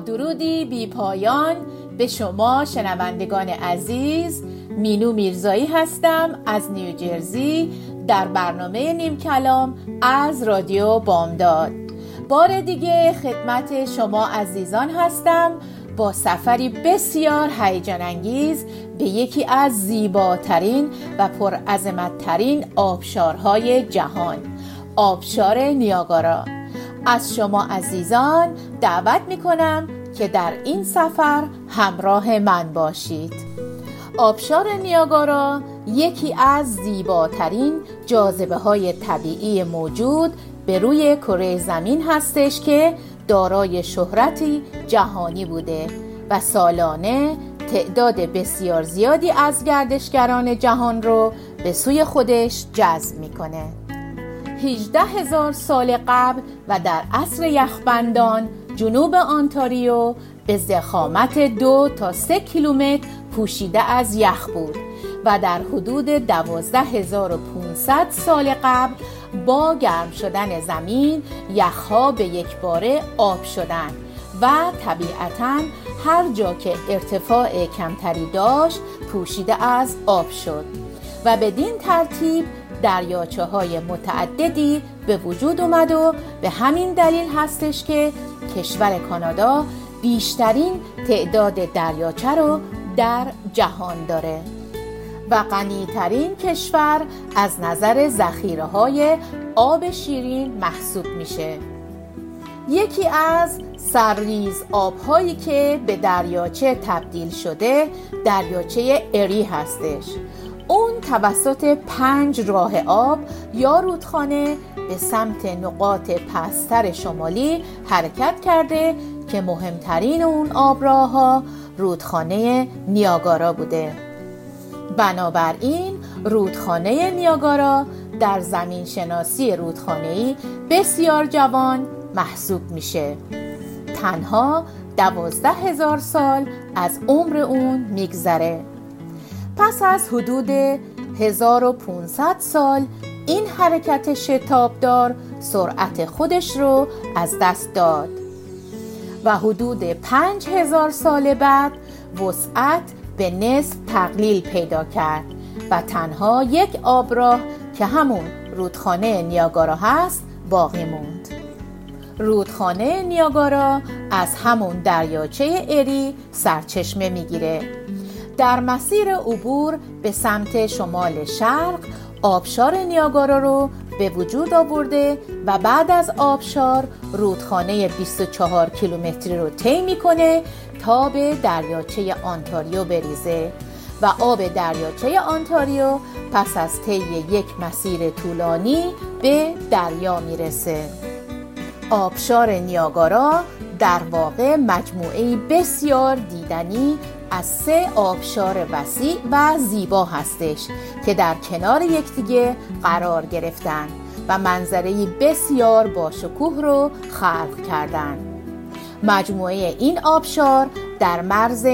درودی بی پایان به شما شنوندگان عزیز. مینو میرزایی هستم از نیوجرسی در برنامه نیم کلام از رادیو بامداد. بار دیگه خدمت شما عزیزان هستم. با سفری بسیار هیجان انگیز به یکی از زیباترین و پرعظمتترین آبشارهای جهان. آبشار نیاگارا. از شما عزیزان دعوت می کنم که در این سفر همراه من باشید. آبشار نیاگارا یکی از زیباترین جاذبه های طبیعی موجود به روی کره زمین هستش که دارای شهرتی جهانی بوده و سالانه تعداد بسیار زیادی از گردشگران جهان رو به سوی خودش جذب می‌کنه. 18 هزار سال قبل و در عصر یخبندان جنوب آنتاریو به زخامت دو تا سه کیلومتر پوشیده از یخ بود و در حدود 12500 سال قبل با گرم شدن زمین یخها به یک باره آب شدند و طبیعتا هر جا که ارتفاع کمتری داشت پوشیده از آب شد و بدین ترتیب دریاچه های متعددی به وجود اومد و به همین دلیل هستش که کشور کانادا بیشترین تعداد دریاچه رو در جهان داره و غنیترین کشور از نظر ذخیره های آب شیرین محسوب میشه. یکی از سرریز آبهایی که به دریاچه تبدیل شده دریاچه اری هستش. اون توسط پنج راه آب یا رودخانه به سمت نقاط پستر شمالی حرکت کرده که مهمترین اون آبراه ها رودخانه نیاگارا بوده. بنابراین رودخانه نیاگارا در زمین شناسی رودخانه‌ای بسیار جوان محسوب میشه. تنها دوازده هزار سال از عمر اون میگذره. پس از حدود 1500 سال این حرکت شتابدار سرعت خودش رو از دست داد. و حدود 5000 سال بعد وسعت به نصف تقلیل پیدا کرد و تنها یک آبراه که همون رودخانه نیاگارا هست باقی موند. رودخانه نیاگارا از همون دریاچه اری سرچشمه می‌گیره. در مسیر عبور به سمت شمال شرق آبشار نیاگارا رو به وجود آورده و بعد از آبشار رودخانه 24 کیلومتری رو طی می‌کنه تا به دریاچه آنتاریو بریزه. و آب دریاچه آنتاریو پس از طی یک مسیر طولانی به دریا می‌رسه. آبشار نیاگارا در واقع مجموعه بسیار دیدنی از سه آبشار وسیع و زیبا هستش که در کنار یکدیگه قرار گرفتن و منظره بسیار با شکوه رو خلق کردند. مجموعه این آبشار در مرز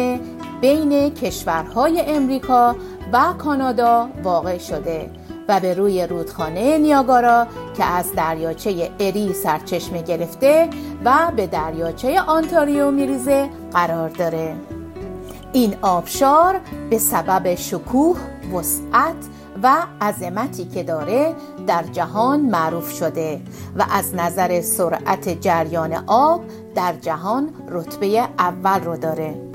بین کشورهای امریکا و کانادا واقع شده و به روی رودخانه نیاگارا که از دریاچه اری سرچشمه گرفته و به دریاچه آنتاریو میریزه قرار داره این آبشار به سبب شکوه، وسعت و عظمتی که داره در جهان معروف شده و از نظر سرعت جریان آب در جهان رتبه اول رو داره.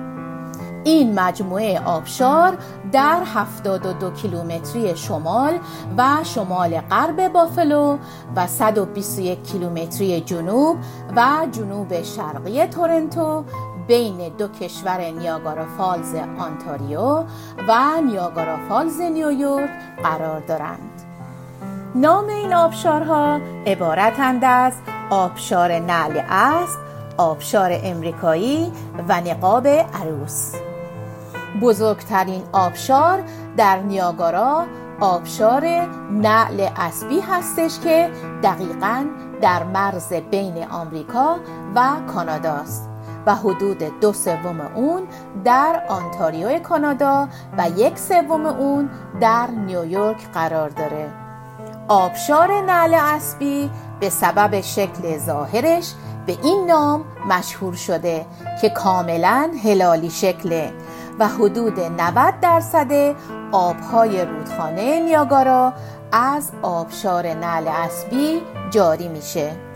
این مجموعه آبشار در 72 کیلومتری شمال و شمال غرب بافلو و 121 کیلومتری جنوب و جنوب شرقی تورنتو بین دو کشور Niagara Falls آنتاریو و Niagara Falls نیویورک قرار دارند. نام این آبشارها عبارتند از آبشار نعل اسب آبشار امریکایی و نقاب عروس. بزرگترین آبشار در نیاگارا آبشار نعل اسبی هستش که دقیقا در مرز بین آمریکا و کاناداست و حدود دو سوم اون در آنتاریو کانادا و یک سوم اون در نیویورک قرار داره. آبشار نعل اسبی به سبب شکل ظاهرش به این نام مشهور شده که کاملا هلالی شکله و حدود 90 درصد آبهای رودخانه نیاگارا از آبشار نعل اسبی جاری میشه.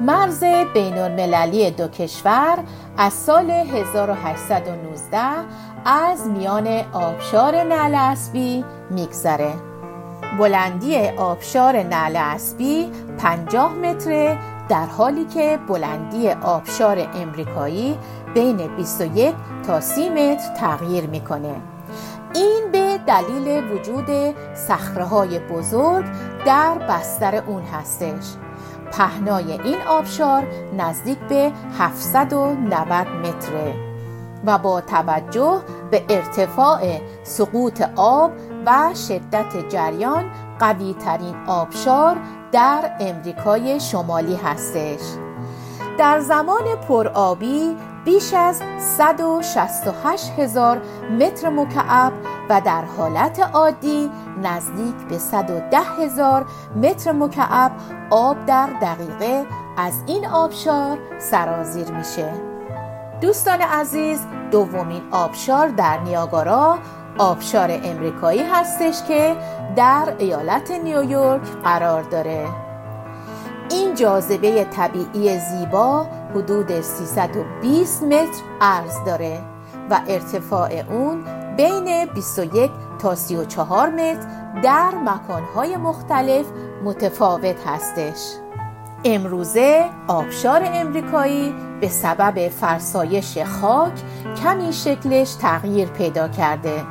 مرز بین المللی دو کشور از سال 1819 از میان آبشار نعل اسبی میگذره. بلندی آبشار نعل اسبی 50 متره در حالی که بلندی آبشار امریکایی بین 21 تا 30 متر تغییر می‌کنه. این به دلیل وجود صخره بزرگ در بستر اون هستش. پهنای این آبشار نزدیک به 790 متره و با توجه به ارتفاع سقوط آب و شدت جریان قوی ترین آبشار در امریکای شمالی هستش. در زمان پرآبی بیش از 168 هزار متر مکعب و در حالت عادی نزدیک به 110 هزار متر مکعب آب در دقیقه از این آبشار سرازیر میشه. دوستان عزیز دومین آبشار در نیاگارا آبشار امریکایی هستش که در ایالت نیویورک قرار داره. این جاذبه طبیعی زیبا حدود 320 متر عرض داره و ارتفاع اون بین 21 تا 34 متر در مکانهای مختلف متفاوت هستش. امروزه آبشار امریکایی به سبب فرسایش خاک کمی شکلش تغییر پیدا کرده.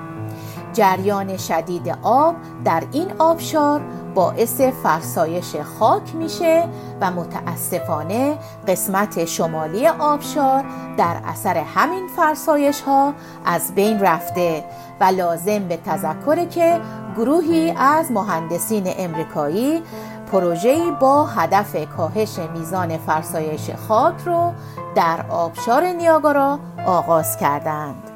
جریان شدید آب در این آبشار باعث فرسایش خاک میشه و متاسفانه قسمت شمالی آبشار در اثر همین فرسایش ها از بین رفته و لازم به تذکر که گروهی از مهندسین امریکایی پروژه‌ای با هدف کاهش میزان فرسایش خاک رو در آبشار نیاگارا آغاز کردند.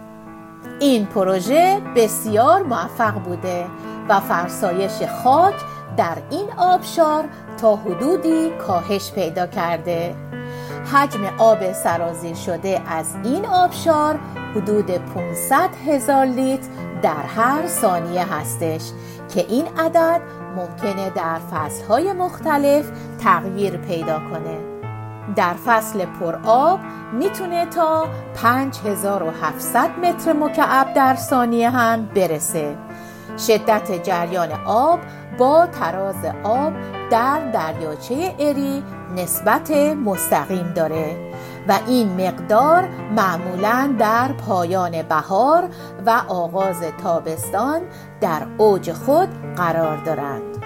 این پروژه بسیار موفق بوده و فرسایش خاک در این آبشار تا حدودی کاهش پیدا کرده. حجم آب سرازیر شده از این آبشار حدود 500 هزار لیتر در هر ثانیه هستش که این عدد ممکنه در فصلهای مختلف تغییر پیدا کنه. در فصل پرآب می‌تونه تا 5700 متر مکعب در ثانیه هم برسه. شدت جریان آب با تراز آب در دریاچه اری نسبت مستقیم داره و این مقدار معمولا در پایان بهار و آغاز تابستان در اوج خود قرار دارند.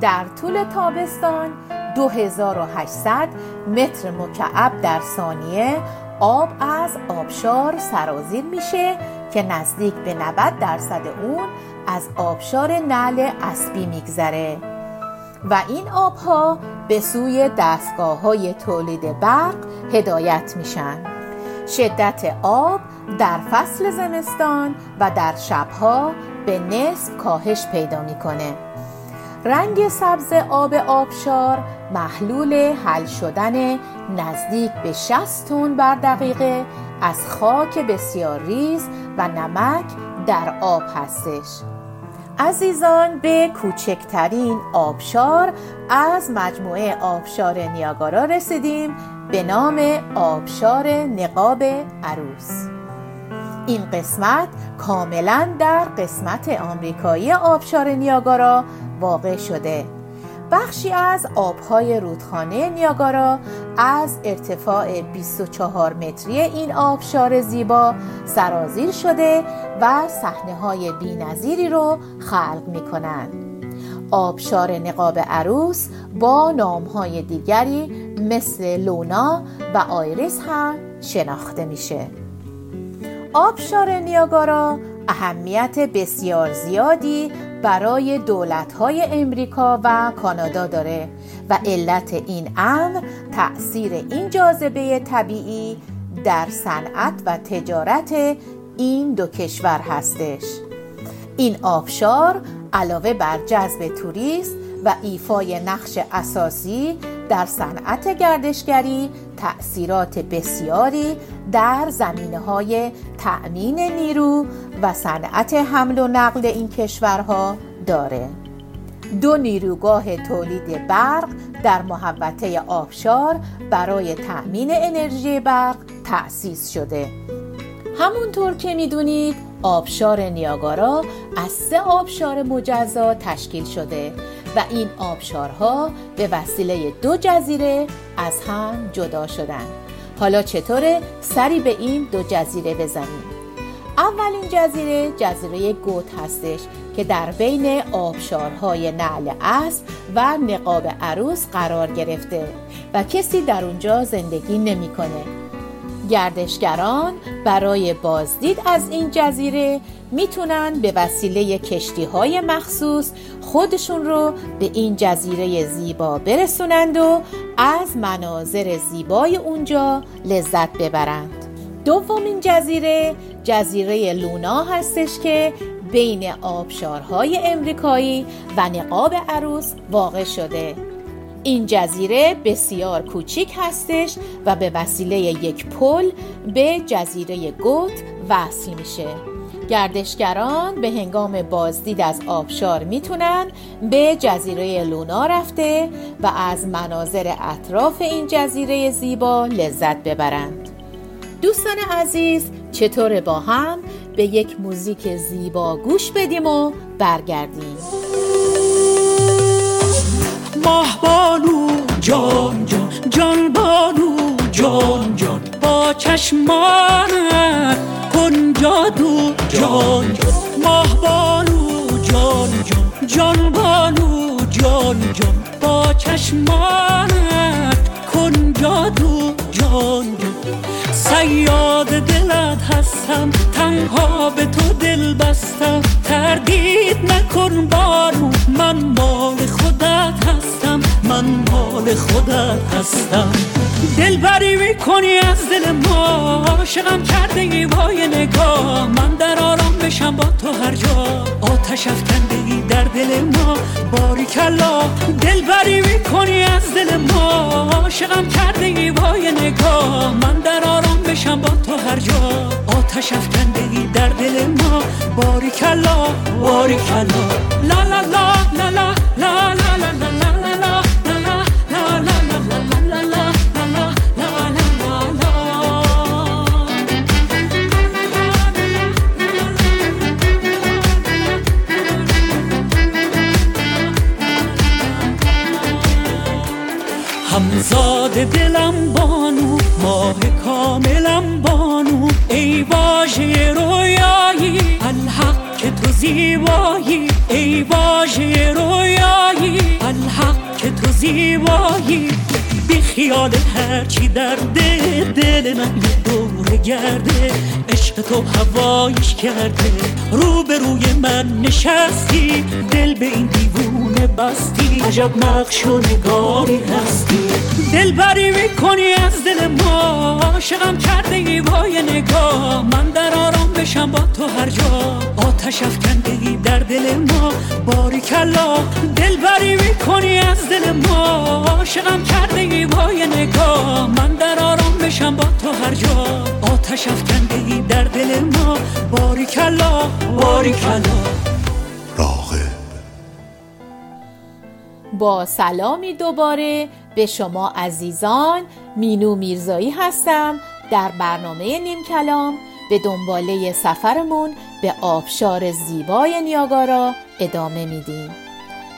در طول تابستان 2800 متر مکعب در ثانیه آب از آبشار سرازیر میشه که نزدیک به 90 درصد اون از آبشار نعل اسبی میگذره. و این آبها به سوی دستگاه های تولید برق هدایت میشن. شدت آب در فصل زمستان و در شبها به نصف کاهش پیدا می‌کنه. رنگ سبز آب آبشار محلول حل شدن نزدیک به 60 تن بر دقیقه از خاک بسیار ریز و نمک در آب هستش. عزیزان به کوچکترین آبشار از مجموعه آبشار نیاگارا رسیدیم به نام آبشار نقاب عروس. این قسمت کاملا در قسمت آمریکایی آبشار نیاگارا واقع شده. بخشی از آبهای رودخانه نیاگارا از ارتفاع 24 متری این آبشار زیبا سرازیر شده و صحنه های بی رو خلق می کنند. آبشار نقاب عروس با نامهای دیگری مثل لونا و آیریس هم شناخته میشه. آبشار نیاگارا اهمیت بسیار زیادی برای دولت‌های امریکا و کانادا داره و علت این امر تأثیر این جاذبه طبیعی در صنعت و تجارت این دو کشور هستش. این آبشار علاوه بر جذب توریست و ایفای نقش اساسی در صنعت گردشگری تأثیرات بسیاری در زمینه های تأمین نیرو و صنعت حمل و نقل این کشورها داره. دو نیروگاه تولید برق در محوطه آبشار برای تأمین انرژی برق تأسیس شده. همونطور که می‌دونید آبشار نیاگارا از سه آبشار مجزا تشکیل شده و این آبشارها به وسیله دو جزیره از هم جدا شدن حالا چطوره سری به این دو جزیره بزنیم اولین جزیره جزیره گوت هستش که در بین آبشارهای نعل اسب و نقاب عروس قرار گرفته و کسی در اونجا زندگی نمی‌کنه. گردشگران برای بازدید از این جزیره می‌تونن به وسیله کشتی های مخصوص خودشون رو به این جزیره زیبا برسونند و از مناظر زیبای اونجا لذت ببرند. دومین جزیره جزیره لونا هستش که بین آبشارهای امریکایی و نقاب عروس واقع شده. این جزیره بسیار کوچیک هستش و به وسیله یک پل به جزیره گوت وصل میشه. گردشگران به هنگام بازدید از آبشار می‌تونن به جزیره لونا رفته و از مناظر اطراف این جزیره زیبا لذت ببرند. دوستان عزیز چطور با هم به یک موزیک زیبا گوش بدیم و برگردیم؟ ماه بانو جان جان جان بانو جان جان. با چشمانت کن جادو جان جان. ماه بانو جان جان. جان بانو جان جان. با چشمانت کن جادو جان جان. سیاد دلت هستم تنها به تو دل بستم. تردید نکن بانو من من خودت هستم. دل بری می‌کنی از دل ما. عاشقم کرده ای وای نگاه. من در آرام بشم با تو هر جا. آتش افکنده ای در دل ما. باری کلا. دل بری می‌کنی از دل ما. عاشقم کرده ای وای نگاه. من در آرام بشم با تو هر جا. آتش افکنده ای در دل ما. باری کلا. باری کلا. لا لا لا لا لا لا لا لا. دلم بانو ماه کاملم بانو. ای واژه رویایی الحق که تو زیبایی. ای واژه رویایی الحق که تو زیبایی. بی خیال هرچی در دل دل من یه دور گرده. عشق تو هوایش کرده. رو به روی من نشستی. دل به این بستی عجب نقش و نگاری هستی. دل بری می‌کنی از دل ما عاشقم کرده ای وای نگاه. من در آرام بشم با تو هر جا. آتش افکنده ای در دل ما. باری کلا دل بری می‌کنی از دل ما. عاشقم کرده ای وای نگاه. من در آرام بشم با تو هر جا. آتش افکنده ای در دل ما. باری کلا باری کلا. با سلامی دوباره به شما عزیزان مینو میرزایی هستم در برنامه نیم کلام به دنباله سفرمون به آبشار زیبای نیاگارا ادامه میدیم.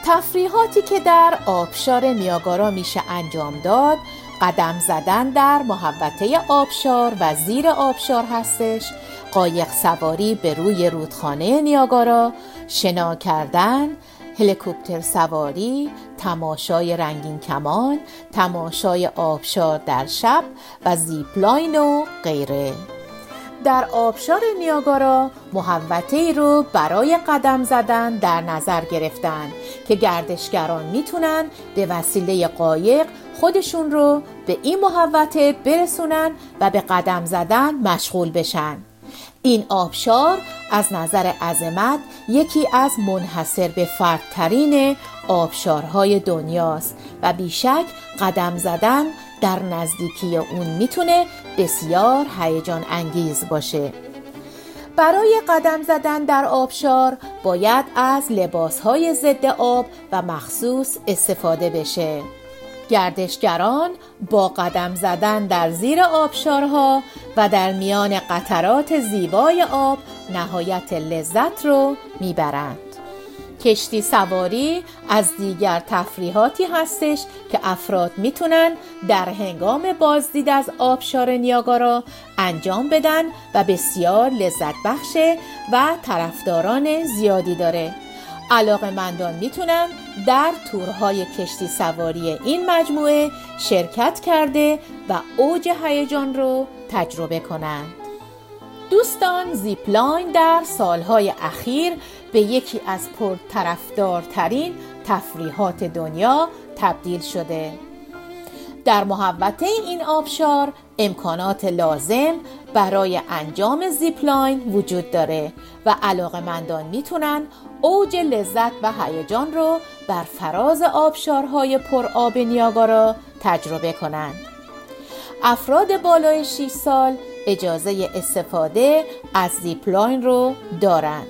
تفریحاتی که در آبشار نیاگارا میشه انجام داد قدم زدن در محوطه آبشار و زیر آبشار هستش. قایق سواری به روی رودخانه نیاگارا شنا کردن هلیکوپتر سواری، تماشای رنگین کمان، تماشای آبشار در شب و زیپلاین و غیره. در آبشار نیاگارا محوطه ای رو برای قدم زدن در نظر گرفتن که گردشگران می‌تونن به وسیله قایق خودشون رو به این محوطه برسونن و به قدم زدن مشغول بشن. این آبشار از نظر عظمت یکی از منحصر به فردترین آبشارهای دنیاست و بیشک قدم زدن در نزدیکی اون می‌تونه بسیار هیجان انگیز باشه. برای قدم زدن در آبشار باید از لباسهای ضد آب و مخصوص استفاده بشه. گردشگران با قدم زدن در زیر آبشارها و در میان قطرات زیبای آب نهایت لذت رو می‌برند. کشتی سواری از دیگر تفریحاتی هستش که افراد می‌تونن در هنگام بازدید از آبشار نیاگارا انجام بدن و بسیار لذت بخشه و طرفداران زیادی داره. علاقه مندان می‌تونن در تورهای کشتی سواری این مجموعه شرکت کرده و اوج هیجان رو تجربه کنند. دوستان زیپلاین در سالهای اخیر به یکی از پرطرفدارترین تفریحات دنیا تبدیل شده در محوطه این آبشار امکانات لازم برای انجام زیپلاین وجود داره و علاقه مندان می‌تونن اوج لذت و هیجان رو بر فراز آبشارهای آب نیاگارا تجربه کنند. افراد بالای 6 سال اجازه استفاده از زیپلاین رو دارند.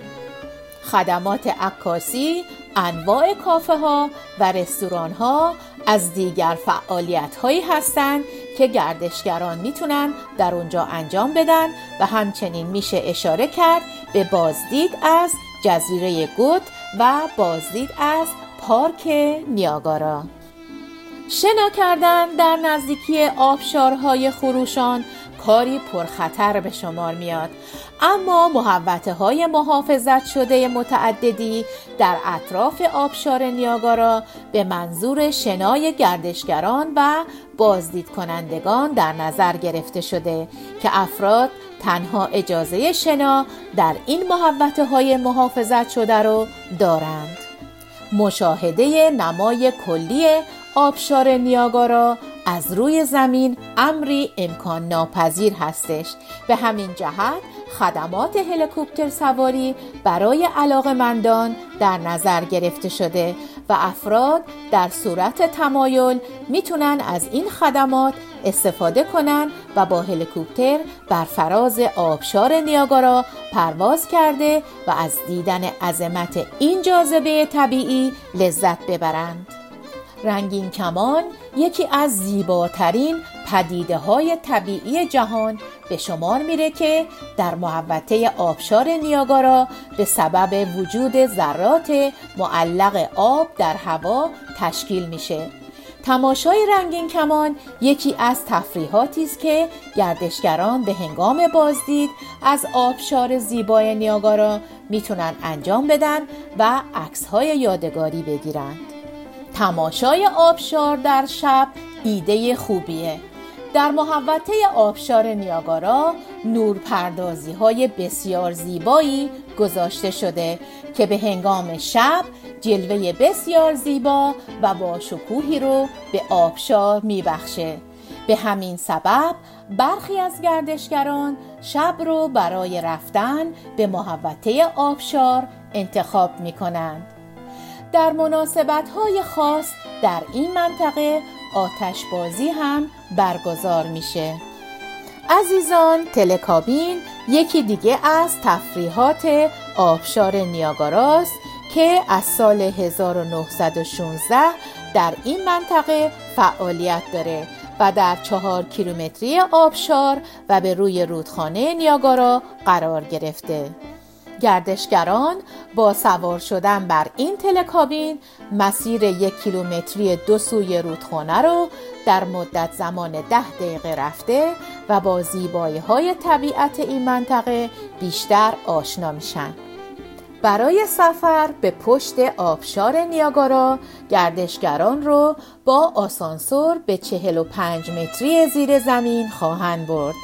خدمات عکاسی، انواع کافه ها و رستوران ها از دیگر فعالیت هایی هستند که گردشگران می‌تونن در اونجا انجام بدن و همچنین میشه اشاره کرد به بازدید از جزیره گود و بازدید از پارک نیاگارا. شنا کردن در نزدیکی آبشارهای خروشان کاری پرخطر به شمار میاد. اما محوطه های محافظت شده متعددی در اطراف آبشار نیاگارا به منظور شنای گردشگران و بازدید کنندگان در نظر گرفته شده که افراد تنها اجازه شنا در این محوطه های محافظت شده رو دارند. مشاهده نمای کلی آبشار نیاگارا از روی زمین امری امکان ناپذیر هستش به همین جهت خدمات هلیکوپتر سواری برای مندان در نظر گرفته شده و افراد در صورت تمایل می‌تونن از این خدمات استفاده کنن و با هلیکوپتر بر فراز آبشار نیاگارا پرواز کرده و از دیدن عظمت این جاذبه طبیعی لذت ببرند. رنگین کمان یکی از زیباترین پدیده های طبیعی جهان به شمار میره که در محوطه آبشار نیاگارا به سبب وجود ذرات معلق آب در هوا تشکیل میشه تماشای رنگین کمان یکی از تفریحاتی است که گردشگران به هنگام بازدید از آبشار زیبای نیاگارا می‌تونن انجام بدن و عکس‌های یادگاری بگیرند. تماشای آبشار در شب ایده خوبیه در محوطه آبشار نیاگارا نورپردازی های بسیار زیبایی گذاشته شده که به هنگام شب جلوه بسیار زیبا و با شکوهی رو به آبشار میبخشه به همین سبب برخی از گردشگران شب رو برای رفتن به محوطه آبشار انتخاب می کنند. در مناسبت های خاص در این منطقه آتش بازی هم برگزار میشه. عزیزان تلکابین یکی دیگه از تفریحات آبشار نیاگاراست که از سال 1916 در این منطقه فعالیت داره و در چهار کیلومتری آبشار و به روی رودخانه نیاگارا قرار گرفته. گردشگران با سوار شدن بر این تلکابین مسیر یک کیلومتری دو سوی رودخانه رو در مدت زمان ده دقیقه رفته و با زیبایی های طبیعت این منطقه بیشتر آشنا میشن. برای سفر به پشت آبشار نیاگارا گردشگران رو با آسانسور به 45 متری زیر زمین خواهند برد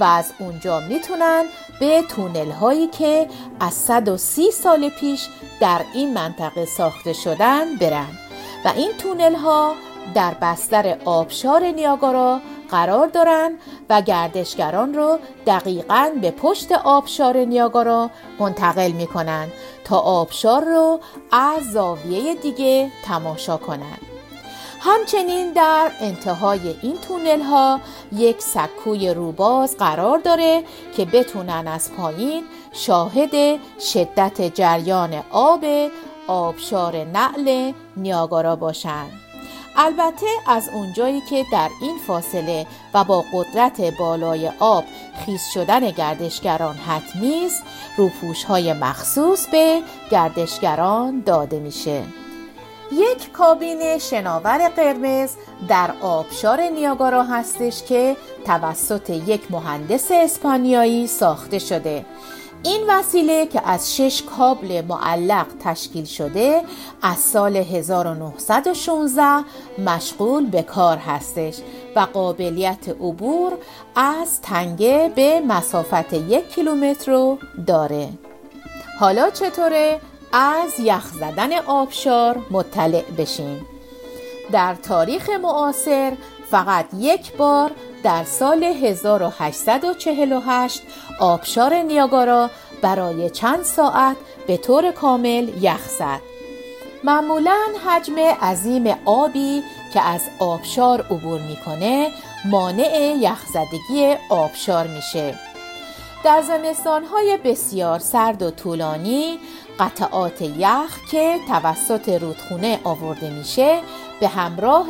و از اونجا می‌تونن به تونل هایی که از 130 سال پیش در این منطقه ساخته شدن برن و این تونل ها در بستر آبشار نیاگارا قرار دارند و گردشگران رو دقیقا به پشت آبشار نیاگارا منتقل می کنند تا آبشار رو از زاویه دیگه تماشا کنند. همچنین در انتهای این تونل ها یک سکوی روباز قرار داره که بتونن از پایین شاهد شدت جریان آب آبشار نعل نیاگارا باشند. البته از اونجایی که در این فاصله و با قدرت بالای آب خیز شدن گردشگران حتمی است روپوش های مخصوص به گردشگران داده میشه یک کابین شناور قرمز در آبشار نیاگارا هستش که توسط یک مهندس اسپانیایی ساخته شده. این وسیله که از شش کابل معلق تشکیل شده از سال 1916 مشغول به کار هستش و قابلیت عبور از تنگه به مسافت یک کیلومتر رو داره. حالا چطوره؟ از یخ زدن آبشار مطلع بشیم در تاریخ معاصر فقط یک بار در سال 1848 آبشار نیاگارا برای چند ساعت به طور کامل یخ زد. معمولا حجم عظیم آبی که از آبشار عبور می‌کنه مانع یخزدگی آبشار میشه. در زمستانهای بسیار سرد و طولانی قطعات یخ که توسط رودخونه آورده میشه به همراه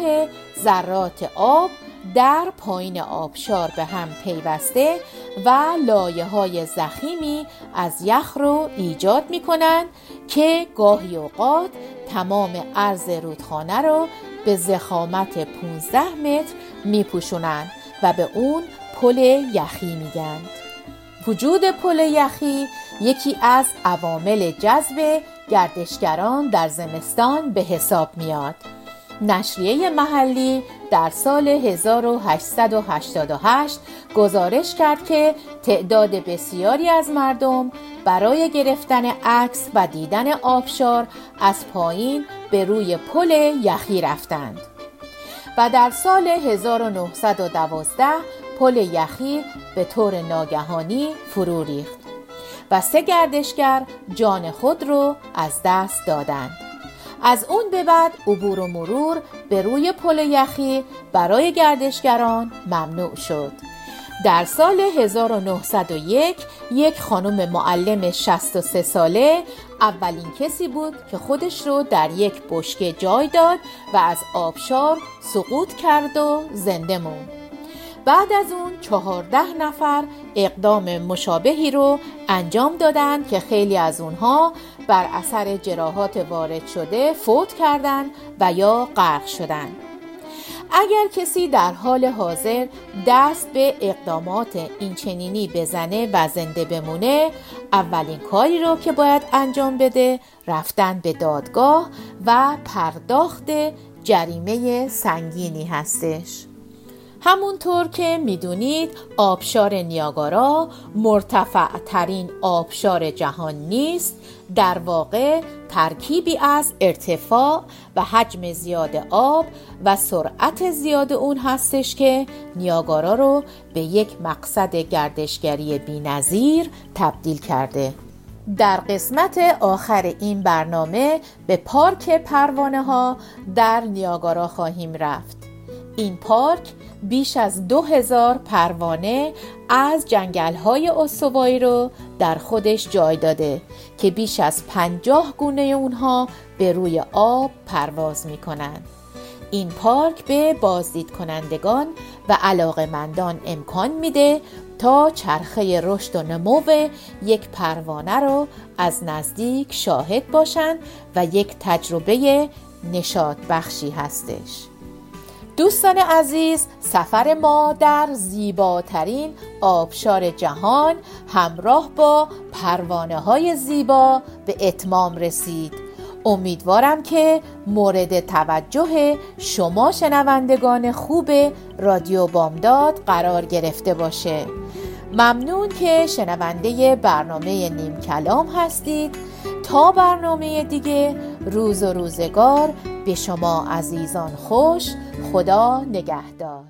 ذرات آب در پایین آبشار به هم پیوسته و لایه های زخیمی از یخ رو ایجاد می کنند که گاهی اوقات تمام عرض رودخانه رو به زخامت 15 متر می پوشونند و به اون پل یخی میگند. وجود پل یخی یکی از عوامل جذب گردشگران در زمستان به حساب میاد. نشریه محلی در سال 1888 گزارش کرد که تعداد بسیاری از مردم برای گرفتن عکس و دیدن آبشار از پایین به روی پل یخی رفتند و در سال 1912 پل یخی به طور ناگهانی فرو ریخت و سه گردشگر جان خود رو از دست دادند. از اون به بعد عبور و مرور به روی پل یخی برای گردشگران ممنوع شد. در سال 1901 یک خانم معلم 63 ساله اولین کسی بود که خودش رو در یک بشکه جای داد و از آبشار سقوط کرد و زنده موند. بعد از اون چهارده نفر اقدام مشابهی رو انجام دادند که خیلی از اونها بر اثر جراحات وارد شده فوت کردند و یا غرق شدند. اگر کسی در حال حاضر دست به اقدامات اینچنینی بزنه و زنده بمونه اولین کاری رو که باید انجام بده رفتن به دادگاه و پرداخت جریمه سنگینی هستش همونطور که می‌دونید آبشار نیاگارا مرتفع ترین آبشار جهان نیست. در واقع ترکیبی از ارتفاع و حجم زیاد آب و سرعت زیاد اون هستش که نیاگارا رو به یک مقصد گردشگری بینظیر تبدیل کرده. در قسمت آخر این برنامه به پارک پروانه ها در نیاگارا خواهیم رفت. این پارک بیش از دو هزار پروانه از جنگل های استوایی رو در خودش جای داده که بیش از پنجاه گونه اونها به روی آب پرواز می کنند. این پارک به بازدید کنندگان و علاقمندان امکان میده تا چرخه رشد و نمو یک پروانه رو از نزدیک شاهد باشند و یک تجربه نشاد بخشی هستش دوستان عزیز سفر ما در زیباترین آبشار جهان همراه با پروانه های زیبا به اتمام رسید. امیدوارم که مورد توجه شما شنوندگان خوب رادیو بامداد قرار گرفته باشه. ممنون که شنونده برنامه نیم کلام هستید. تا برنامه دیگه روز و روزگار به شما عزیزان خوش خدا نگهدار.